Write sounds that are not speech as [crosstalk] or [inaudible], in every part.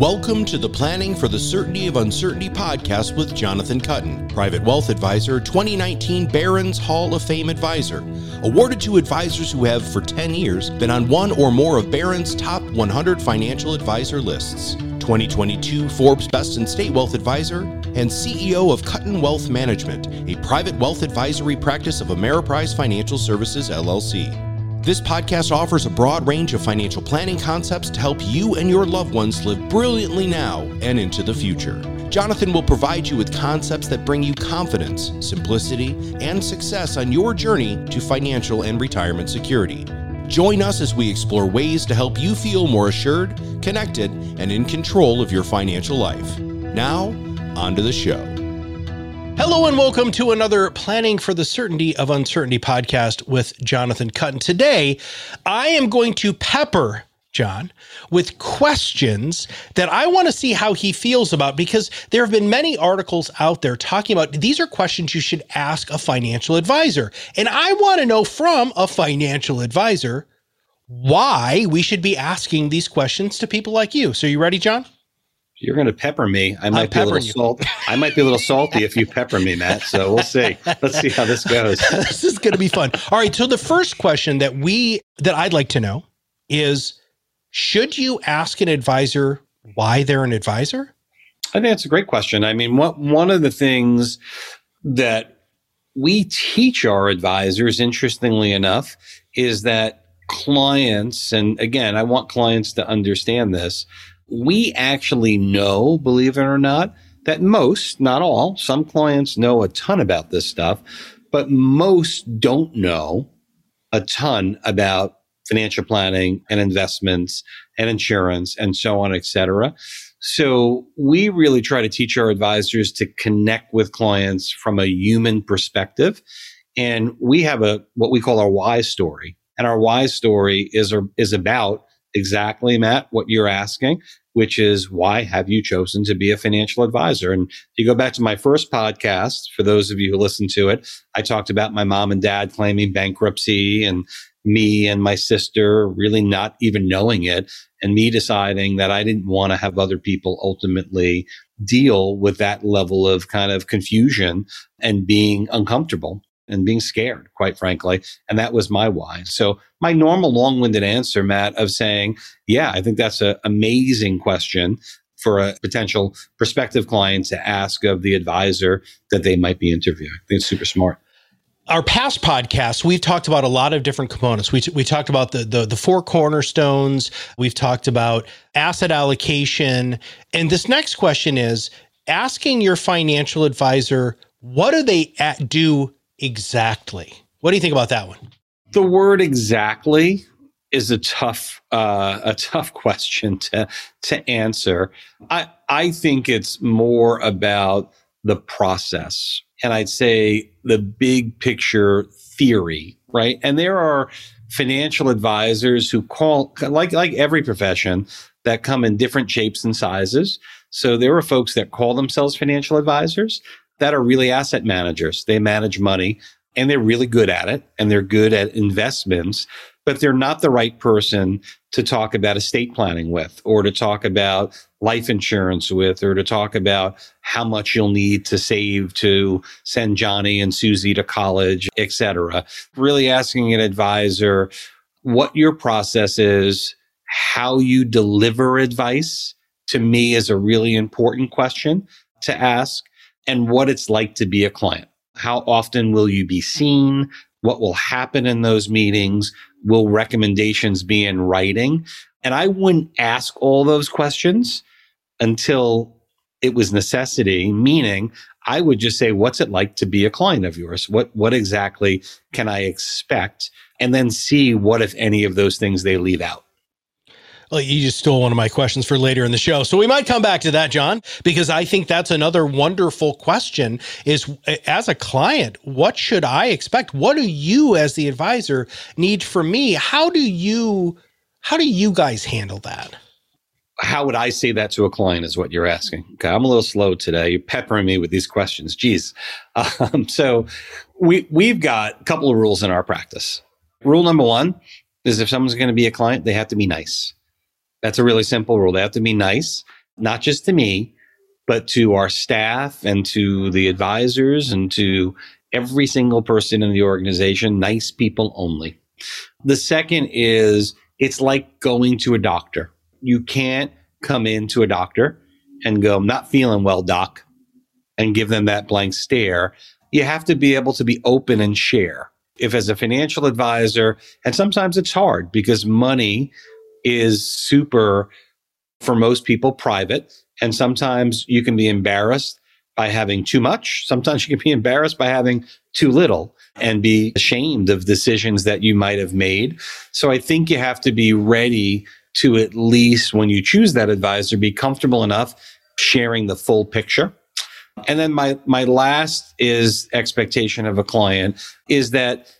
Welcome to the Planning for the Certainty of Uncertainty podcast with Jonathan Kuttin, Private Wealth Advisor, 2019 Barron's Hall of Fame Advisor, awarded to advisors who have, for 10 years, been on one or more of Barron's top 100 financial advisor lists, 2022 Forbes Best in State Wealth Advisor, and CEO of Kuttin Wealth Management, a private wealth advisory practice of Ameriprise Financial Services, LLC. This podcast offers a broad range of financial planning concepts to help you and your loved ones live brilliantly now and into the future. Jonathan will provide you with concepts that bring you confidence, simplicity, and success on your journey to financial and retirement security. Join us as we explore ways to help you feel more assured, connected, and in control of your financial life. Now, on to the show. Hello and welcome to another Planning for the Certainty of Uncertainty podcast with Jonathan Kuttin. Today, I am going to pepper Jon with questions that I want to see how he feels about because there have been many articles out there talking about these are questions you should ask a financial advisor. And I want to know from a financial advisor why we should be asking these questions to people like you. So, you ready, Jon? You're going to pepper me. I might be a little salt. I might be a little salty if you pepper me, Matt. So we'll see. Let's see how this goes. [laughs] this is going to be fun. All right. So the first question that we that I'd like to know is: Should you ask an advisor why they're an advisor? I think that's a great question. I mean, what one of the things that we teach our advisors, interestingly enough, is that clients, and again, I want clients to understand this we actually know, believe it or not, that most, not all, some clients know a ton about this stuff, but most don't know a ton about financial planning and investments and insurance and so on, et cetera. So we really try to teach our advisors to connect with clients from a human perspective. And we have a, what we call our why story. And our why story is, is about exactly, Matt, what you're asking which is why have you chosen to be a financial advisor? And if you go back to my first podcast, for those of you who listen to it, I talked about my mom and dad claiming bankruptcy and me and my sister really not even knowing it and me deciding that I didn't want to have other people ultimately deal with that level of kind of confusion and being uncomfortable and being scared, quite frankly. And that was my why. So my normal long winded answer, Matt, of saying, yeah, I think that's an amazing question for a potential prospective client to ask of the advisor that they might be interviewing. I think it's super smart our past podcasts, we've talked about a lot of different components. We, we talked about the, the, the four cornerstones. We've talked about asset allocation. And this next question is asking your financial advisor, what do they do exactly? What do you think about that one? The word exactly is a tough uh, a tough [laughs] question to to answer. I I think it's more about the process, and I'd say the big picture theory, right? And there are financial advisors who call like like every profession that come in different shapes and sizes. So there are folks that call themselves financial advisors that are really asset managers. They manage money and they're really good at it and they're good at investments, but they're not the right person to talk about estate planning with or to talk about life insurance with or to talk about how much you'll need to save to send Johnny and Susie to college, etc. Really asking an advisor what your process is, how you deliver advice to me is a really important question to ask and what it's like to be a client. How often will you be seen? What will happen in those meetings? Will recommendations be in writing? And I wouldn't ask all those questions until it was necessity, meaning I would just say, what's it like to be a client of yours? What, what exactly can I expect? And then see what, if any of those things they leave out. You just stole one of my questions for later in the show. So we might come back to that, Jon, because I think that's another wonderful question is as a client, what should I expect? What do you as the advisor need from me? How do you how do you guys handle that? How would I say that to a client is what you're asking. Okay, I'm a little slow today. You're peppering me with these questions. Geez. [laughs] Um, so we we've got a couple of rules in our practice. Rule number one is if someone's going to be a client, they have to be nice. That's a really simple rule. They have to be nice. not just to me, but to our staff and to the advisors and to every single person in the organization, nice people only. The second is it's like going to a doctor. You can't come into a doctor and go, I'm not feeling well, doc, and give them that blank stare. You have to be able to be open and share. If, as a financial advisor, and sometimes it's hard because money is super, for most people, private. And sometimes you can be embarrassed by having too much. Sometimes [laughs] you can be embarrassed by having too little and be ashamed of decisions that you might have made. So I think you have to be ready to at least, when you choose that advisor, be comfortable enough sharing the full picture. And then my, my last is expectation of a client is that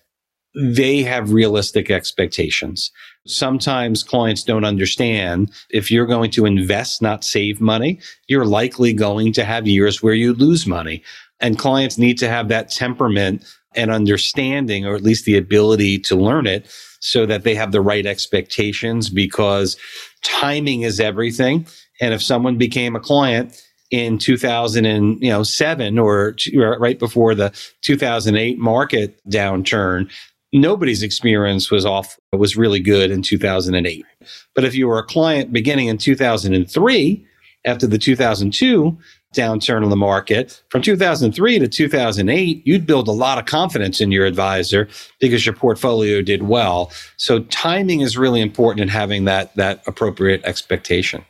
they have realistic expectations. Sometimes clients don't understand if you're going to invest, not save money, you're likely going to have years where you lose money. And clients need to have that temperament and understanding, or at least the ability to learn it so that they have the right expectations because timing is everything. And if someone became a client in 2007 or right before the 2008 market downturn, nobody's experience was off was really good in 2008 but if you were a client beginning in 2003 after the 2002 downturn in the market from 2003 to 2008 you'd build a lot of confidence in your advisor because your portfolio did well. So timing is really important in having that that appropriate expectation.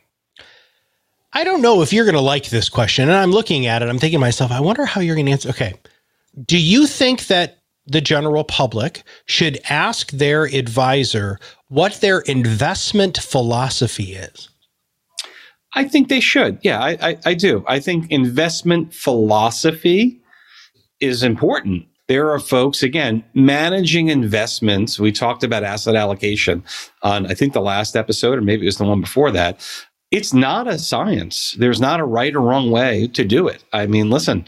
I don't know if you're going to like this question and i'm looking at it i'm thinking to myself i wonder how you're going to answer okay. Do you think that the general public should ask their advisor what their investment philosophy is? I think they should. Yeah, I, I, I, do. I think investment philosophy is important. There are folks, again, managing investments. We talked about asset allocation on, I think, the last episode, or maybe it was the one before that. It's not a science. There's not a right or wrong way to do it. I mean, listen,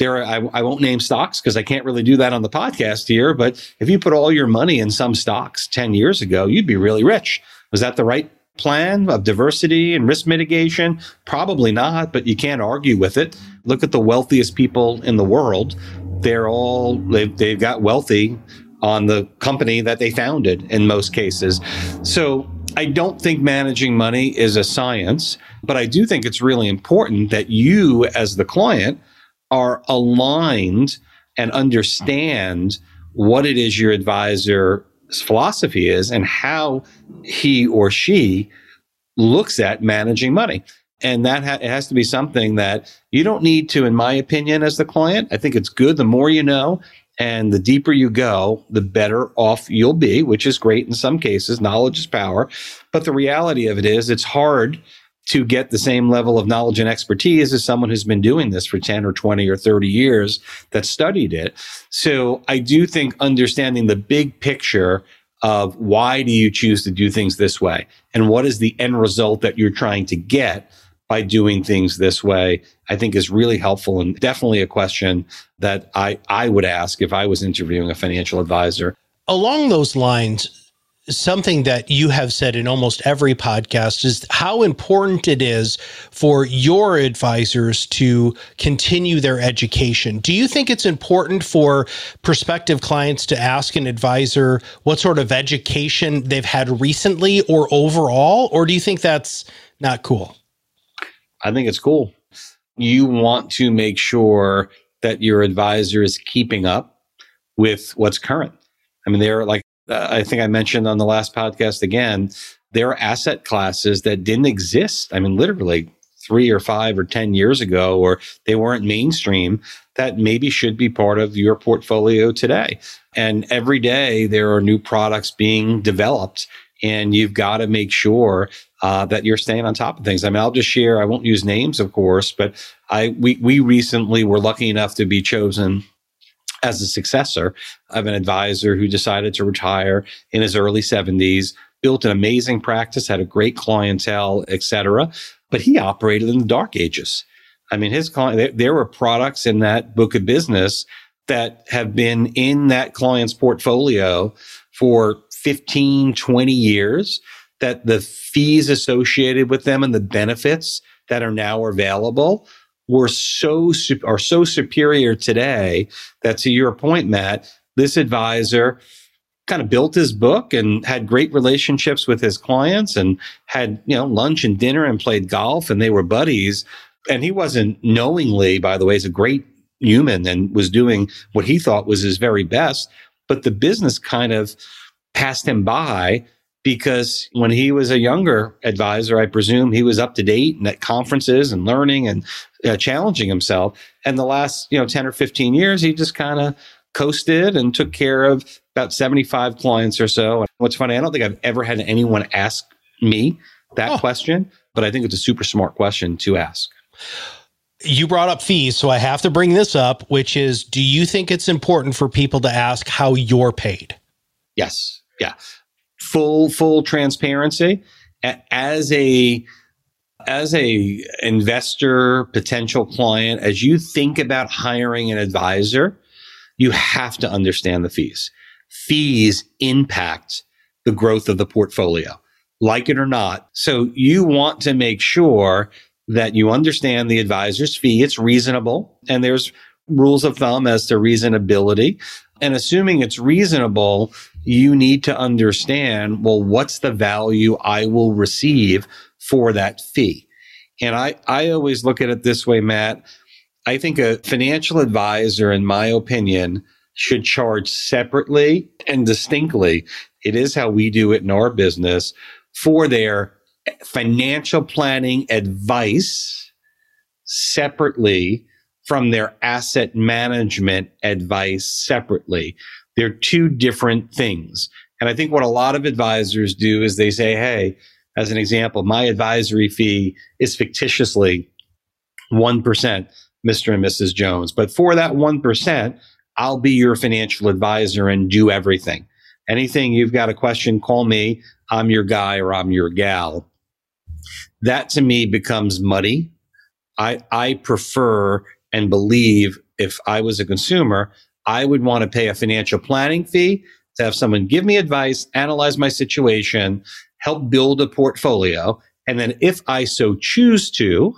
there are, I, I won't name stocks because I can't really do that on the podcast here. But if you put all your money in some stocks 10 years ago, you'd be really rich. Was that the right plan of diversity and risk mitigation? Probably not, but you can't argue with it. Look at the wealthiest people in the world. They're all, they've, they've got wealthy on the company that they founded in most cases. So I don't think managing money is a science, but I do think it's really important that you, as the client, are aligned and understand what it is your advisor's philosophy is and how he or she looks at managing money. And that ha- has to be something that you don't need to, in my opinion, as the client. I think it's good. The more you know and the deeper you go, the better off you'll be, which is great in some cases. Knowledge is power. But the reality of it is, it's hard to get the same level of knowledge and expertise as someone who's been doing this for 10 or 20 or 30 years that studied it. So I do think understanding the big picture of why do you choose to do things this way and what is the end result that you're trying to get by doing things this way, I think is really helpful and definitely a question that I, I would ask if I was interviewing a financial advisor. Along those lines, something that you have said in almost every podcast is how important it is for your advisors to continue their education. Do you think it's important for prospective clients to ask an advisor what sort of education they've had recently or overall? Or do you think that's not cool? I think it's cool. You want to make sure that your advisor is keeping up with what's current. I mean, they're like uh, I think I mentioned on the last podcast again, there are asset classes that didn't exist. I mean, literally three or five or 10 years ago, or they weren't mainstream that maybe should be part of your portfolio today. And every day there are new products being developed and you've got to make sure uh, that you're staying on top of things. I mean, I'll just share. I won't use names, of course, but I we we recently were lucky enough to be chosen as a successor of an advisor who decided to retire in his early 70s, built an amazing practice, had a great clientele, etc. But he operated in the dark ages. I mean, his client, there, there were products in that book of business that have been in that client's portfolio for 15, 20 years that the fees associated with them and the benefits that are now available were so are so superior today that to your point matt this advisor kind of built his book and had great relationships with his clients and had you know lunch and dinner and played golf and they were buddies. And he wasn't knowingly by the way he's a great human and was doing what he thought was his very best but the business kind of passed him by because when he was a younger advisor, I presume he was up to date and at conferences and learning and uh, challenging himself. And the last, you know, 10 or 15 years, he just kind of coasted and took care of about 75 clients or so. And what's funny, I don't think I've ever had anyone ask me that oh. question, but I think it's a super smart question to ask. You brought up fees, so I have to bring this up, which is do you think it's important for people to ask how you're paid? Yes. Yeah full full transparency as a as a investor potential client as you think about hiring an advisor you have to understand the fees. Fees impact the growth of the portfolio like it or not. So you want to make sure that you understand the advisor's fee. It's reasonable and there's rules of thumb as to reasonability and assuming it's reasonable you need to understand well, what's the value I will receive for that fee? And I, I always look at it this way, Matt. I think a financial advisor, in my opinion, should charge separately and distinctly. It is how we do it in our business for their financial planning advice separately from their asset management advice separately. They're two different things. And I think what a lot of advisors do is they say, hey, as an example, my advisory fee is fictitiously 1%, Mr. and Mrs. Jones. But for that 1%, I'll be your financial advisor and do everything. Anything you've got a question, call me. I'm your guy or I'm your gal. That to me becomes muddy. I, I prefer and believe if I was a consumer, I would want to pay a financial planning fee to have someone give me advice, analyze my situation, help build a portfolio. And then if I so choose to,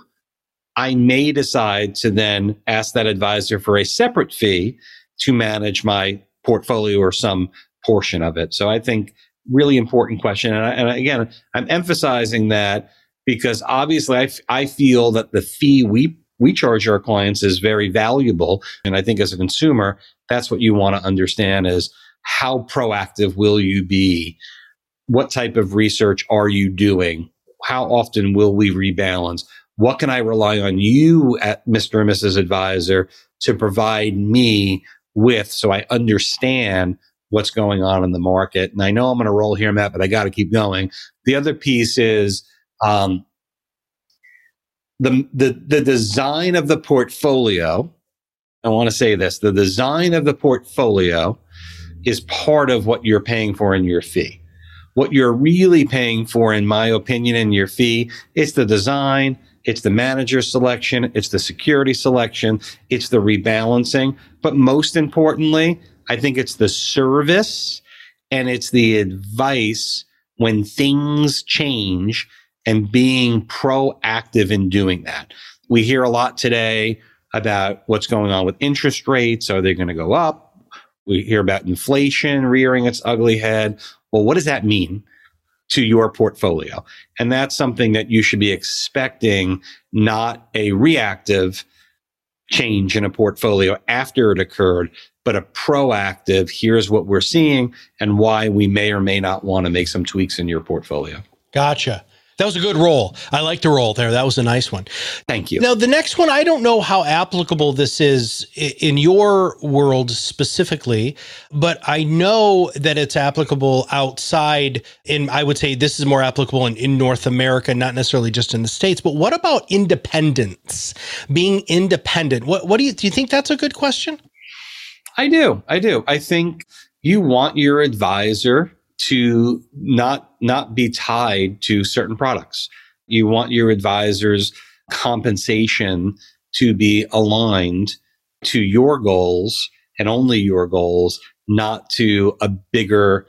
I may decide to then ask that advisor for a separate fee to manage my portfolio or some portion of it. So I think really important question. And, I, and again, I'm emphasizing that because obviously I, f- I feel that the fee we we charge our clients is very valuable. And I think as a consumer, that's what you want to understand is how proactive will you be? What type of research are you doing? How often will we rebalance? What can I rely on you at Mr. and Mrs. Advisor to provide me with so I understand what's going on in the market? And I know I'm going to roll here, Matt, but I got to keep going. The other piece is um, the, the, the design of the portfolio I want to say this the design of the portfolio is part of what you're paying for in your fee. What you're really paying for, in my opinion, in your fee, it's the design, it's the manager selection, it's the security selection, it's the rebalancing. But most importantly, I think it's the service and it's the advice when things change and being proactive in doing that. We hear a lot today about what's going on with interest rates. Are they going to go up? We hear about inflation rearing its ugly head. Well, what does that mean to your portfolio? And that's something that you should be expecting, not a reactive change in a portfolio after it occurred, but a proactive, here's what we're seeing and why we may or may not want to make some tweaks in your portfolio. Gotcha. That was a good roll. I like the roll there. That was a nice one. Thank you. Now, the next one, I don't know how applicable this is in your world specifically, but I know that it's applicable outside. In I would say this is more applicable in, in North America, not necessarily just in the States. But what about independence? Being independent. What what do you do you think that's a good question? I do. I do. I think you want your advisor to not not be tied to certain products. You want your advisor's compensation to be aligned to your goals and only your goals, not to a bigger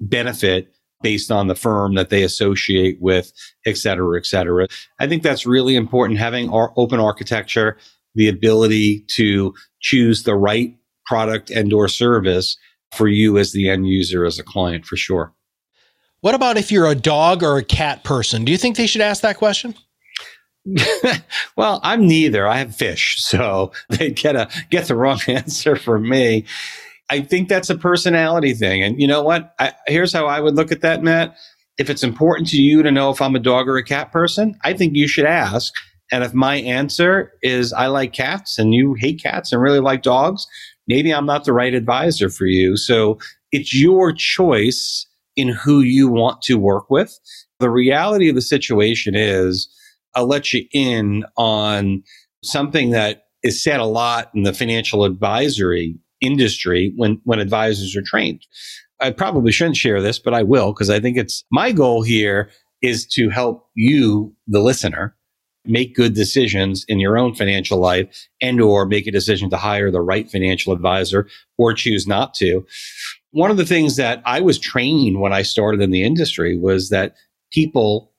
benefit based on the firm that they associate with, et cetera, et cetera. I think that's really important having our open architecture, the ability to choose the right product and or service for you as the end user, as a client, for sure. What about if you're a dog or a cat person? Do you think they should ask that question? [laughs] well, I'm neither. I have fish, so [laughs] they get a get the wrong [laughs] answer for me. I think that's a personality thing. And you know what? I, here's how I would look at that, Matt. If it's important to you to know if I'm a dog or a cat person, I think you should ask. And if my answer is I like cats and you hate cats and really like dogs, maybe I'm not the right advisor for you. So it's your choice in who you want to work with. The reality of the situation is I'll let you in on something that is said a lot in the financial advisory industry when, when advisors are trained. I probably shouldn't share this, but I will because I think it's my goal here is to help you, the listener, make good decisions in your own financial life and or make a decision to hire the right financial advisor or choose not to. One of the things that I was trained when I started in the industry was that people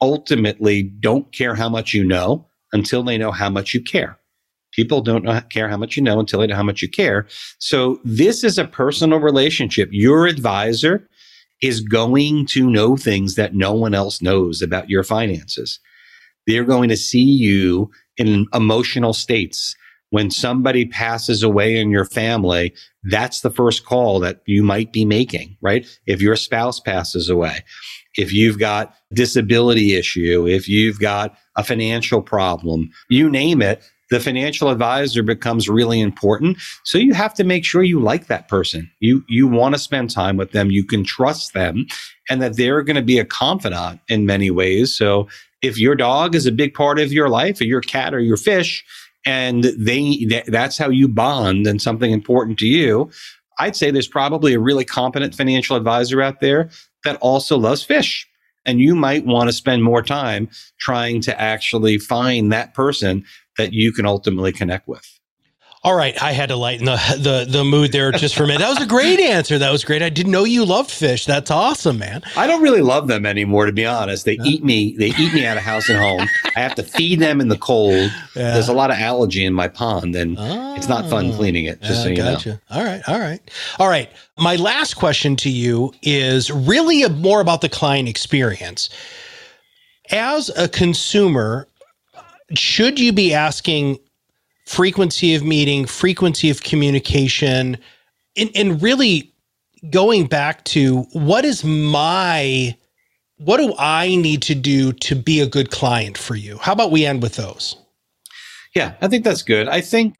ultimately don't care how much you know until they know how much you care. People don't know, care how much you know until they know how much you care. So this is a personal relationship. Your advisor is going to know things that no one else knows about your finances. They're going to see you in emotional states. When somebody passes away in your family, that's the first call that you might be making, right? If your spouse passes away, if you've got disability issue, if you've got a financial problem, you name it, the financial advisor becomes really important. So you have to make sure you like that person. You you want to spend time with them, you can trust them and that they're going to be a confidant in many ways. So if your dog is a big part of your life or your cat or your fish and they that's how you bond and something important to you, I'd say there's probably a really competent financial advisor out there that also loves fish. And you might want to spend more time trying to actually find that person that you can ultimately connect with. All right, I had to lighten the, the the mood there just for a minute. That was a great answer. That was great. I didn't know you loved fish. That's awesome, man. I don't really love them anymore, to be honest. They eat me. They eat me out of house and home. I have to feed them in the cold. Yeah. There's a lot of algae in my pond, and oh, it's not fun ah. cleaning it. Just so you gotcha. know. All right, all right, all right. My last question to you is really a, more about the client experience. As a consumer, should you be asking frequency of meeting, frequency of communication, and, and really going back to what is my what do I need to do to be a good client for you? How about we end with those? Yeah, I think that's good. I think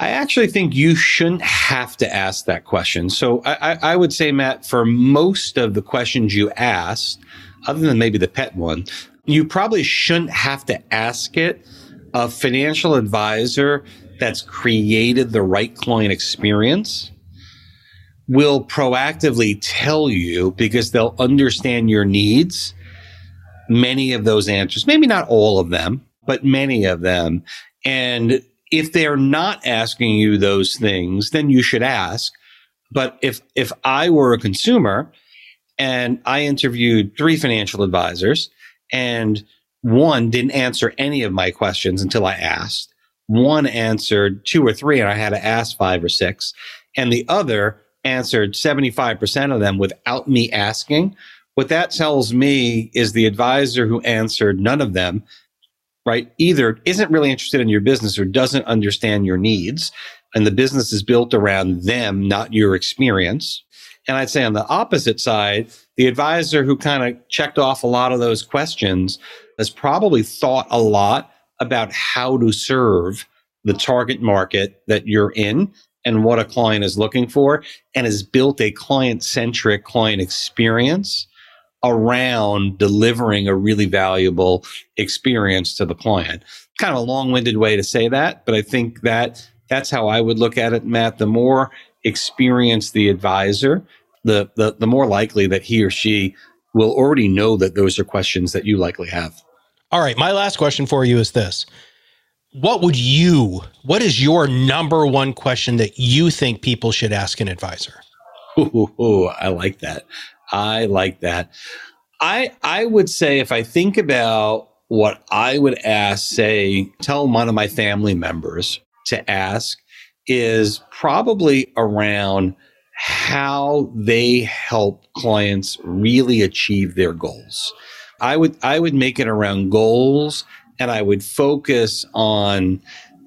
I actually think you shouldn't have to ask that question. So I, I, would say, Matt, for most of the questions you asked, other than maybe the pet one, you probably shouldn't have to ask it a financial advisor that's created the right client experience will proactively tell you because they'll understand your needs many of those answers maybe not all of them but many of them. And if they're not asking you those things then you should ask. But if if i were a consumer and i interviewed three financial advisors and one didn't answer any of my questions until I asked. One answered two or three, and I had to ask five or six. And the other answered 75% of them without me asking. What that tells me is the advisor who answered none of them, right, either isn't really interested in your business or doesn't understand your needs. And the business is built around them, not your experience. And I'd say on the opposite side, the advisor who kind of checked off a lot of those questions has probably thought a lot about how to serve the target market that you're in and what a client is looking for and has built a client centric client experience around delivering a really valuable experience to the client. Kind of a long winded way to say that, but I think that that's how I would look at it, Matt. The more experienced the advisor, the, the, the more likely that he or she will already know that those are questions that you likely have. All right. My last question for you is this. What would you, what is your number one question that you think people should ask an advisor? Ooh, ooh, I like that. I like that. I I would say if I think about what I would ask, say, tell one of my family members to ask is probably around how they help clients really achieve their goals. I would I would make it around goals and I would focus on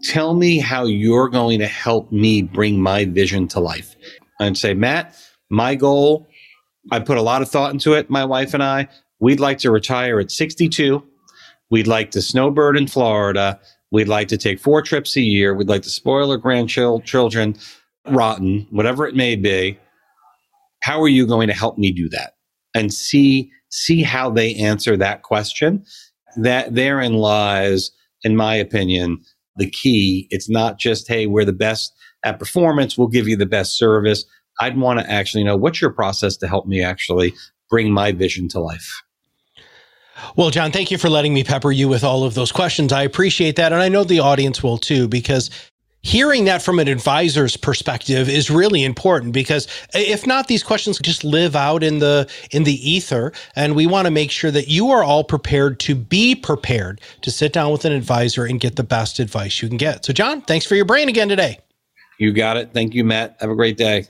tell me how you're going to help me bring my vision to life. And say, Matt, my goal, I put a lot of thought into it, my wife and I. We'd like to retire at 62. We'd like to snowbird in Florida. We'd like to take four trips a year. We'd like to spoil our grandchildren rotten, whatever it may be. How are you going to help me do that? And see see how they answer that question. That therein lies, in my opinion, the key. It's not just, hey, we're the best at performance, we'll give you the best service. I'd want to actually know what's your process to help me actually bring my vision to life. Well, Jon, thank you for letting me pepper you with all of those questions. I appreciate that. And I know the audience will too, because hearing that from an advisor's perspective is really important because if not these questions just live out in the in the ether and we want to make sure that you are all prepared to be prepared to sit down with an advisor and get the best advice you can get. So john thanks for your brain again today. You got it. Thank you matt. Have a great day.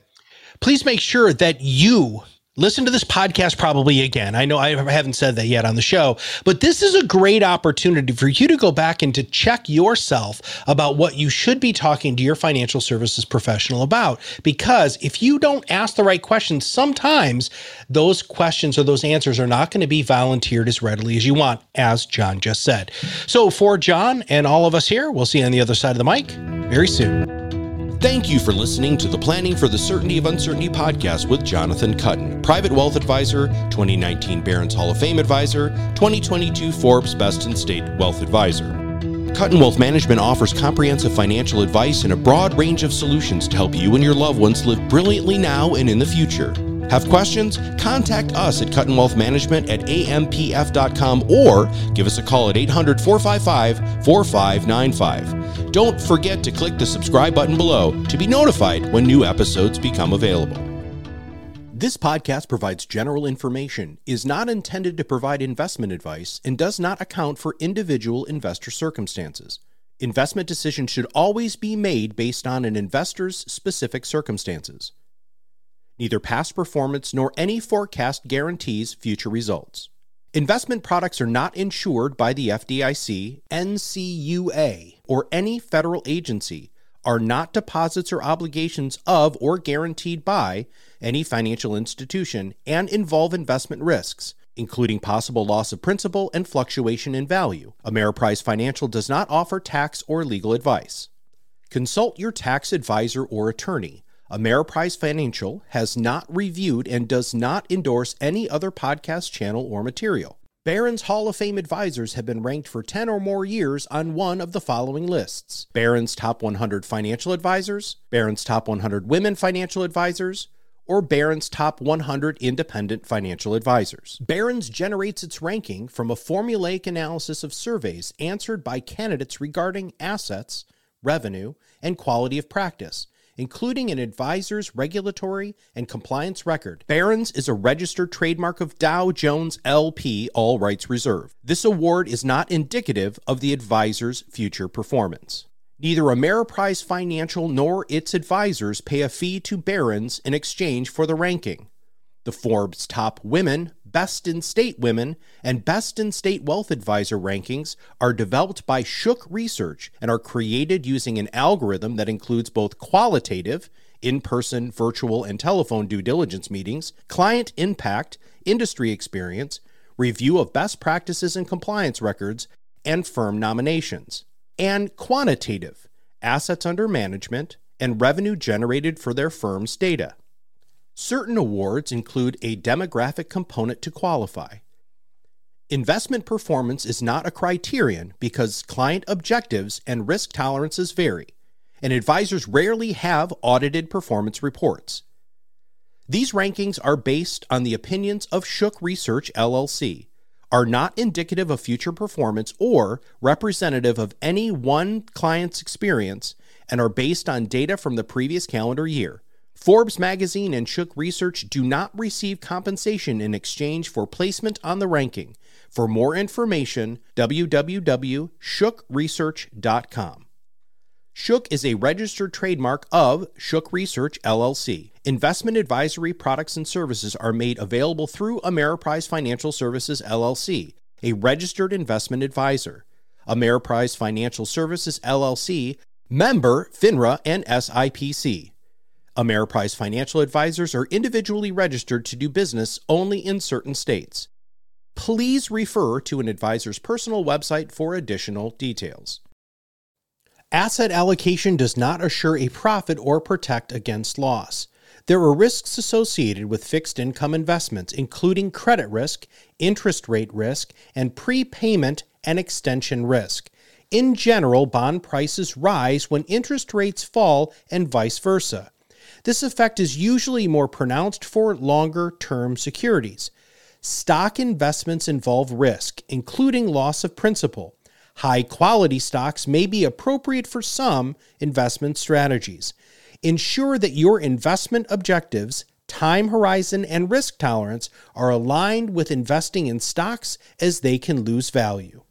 Please make sure that you listen to this podcast probably again. I know I haven't said that yet on the show, but this is a great opportunity for you to go back and to check yourself about what you should be talking to your financial services professional about. Because if you don't ask the right questions, sometimes those questions or those answers are not going to be volunteered as readily as you want, as Jon just said. So for Jon and all of us here, we'll see you on the other side of the mic very soon. Thank you for listening to the Planning for the Certainty of Uncertainty podcast with Jonathan Kuttin, Private Wealth Advisor, 2019 Barron's Hall of Fame Advisor, 2022 Forbes Best in State Wealth Advisor. Kuttin Wealth Management offers comprehensive financial advice and a broad range of solutions to help you and your loved ones live brilliantly now and in the future. Have questions? Contact us at Kuttin Wealth Management at ampf.com or give us a call at 800 455 4595. Don't forget to click the subscribe button below to be notified when new episodes become available. This podcast provides general information, is not intended to provide investment advice, and does not account for individual investor circumstances. Investment decisions should always be made based on an investor's specific circumstances. Neither past performance nor any forecast guarantees future results. Investment products are not insured by the FDIC, NCUA, or any federal agency, are not deposits or obligations of or guaranteed by any financial institution, and involve investment risks, including possible loss of principal and fluctuation in value. Ameriprise Financial does not offer tax or legal advice. Consult your tax advisor or attorney. Ameriprise Financial has not reviewed and does not endorse any other podcast channel or material. Barron's Hall of Fame advisors have been ranked for 10 or more years on one of the following lists Barron's Top 100 Financial Advisors, Barron's Top 100 Women Financial Advisors, or Barron's Top 100 Independent Financial Advisors. Barron's generates its ranking from a formulaic analysis of surveys answered by candidates regarding assets, revenue, and quality of practice including an advisor's regulatory and compliance record. Barron's is a registered trademark of Dow Jones LP, all rights reserved. This award is not indicative of the advisor's future performance. Neither Ameriprise Financial nor its advisors pay a fee to Barron's in exchange for the ranking. The Forbes Top Women Best in State Women, and Best in State Wealth Advisor rankings are developed by Shook Research and are created using an algorithm that includes both qualitative, in person, virtual, and telephone due diligence meetings, client impact, industry experience, review of best practices and compliance records, and firm nominations, and quantitative, assets under management, and revenue generated for their firm's data. Certain awards include a demographic component to qualify. Investment performance is not a criterion because client objectives and risk tolerances vary, and advisors rarely have audited performance reports. These rankings are based on the opinions of Shook Research LLC, are not indicative of future performance or representative of any one client's experience, and are based on data from the previous calendar year Forbes magazine and Shook Research do not receive compensation in exchange for placement on the ranking. For more information, www.shookresearch.com. Shook is a registered trademark of Shook Research LLC. Investment advisory products and services are made available through Ameriprise Financial Services LLC, a registered investment advisor. Ameriprise Financial Services LLC, member FINRA and SIPC. Ameriprise financial advisors are individually registered to do business only in certain states. Please refer to an advisor's personal website for additional details. Asset allocation does not assure a profit or protect against loss. There are risks associated with fixed income investments, including credit risk, interest rate risk, and prepayment and extension risk. In general, bond prices rise when interest rates fall and vice versa. This effect is usually more pronounced for longer term securities. Stock investments involve risk, including loss of principal. High quality stocks may be appropriate for some investment strategies. Ensure that your investment objectives, time horizon, and risk tolerance are aligned with investing in stocks as they can lose value.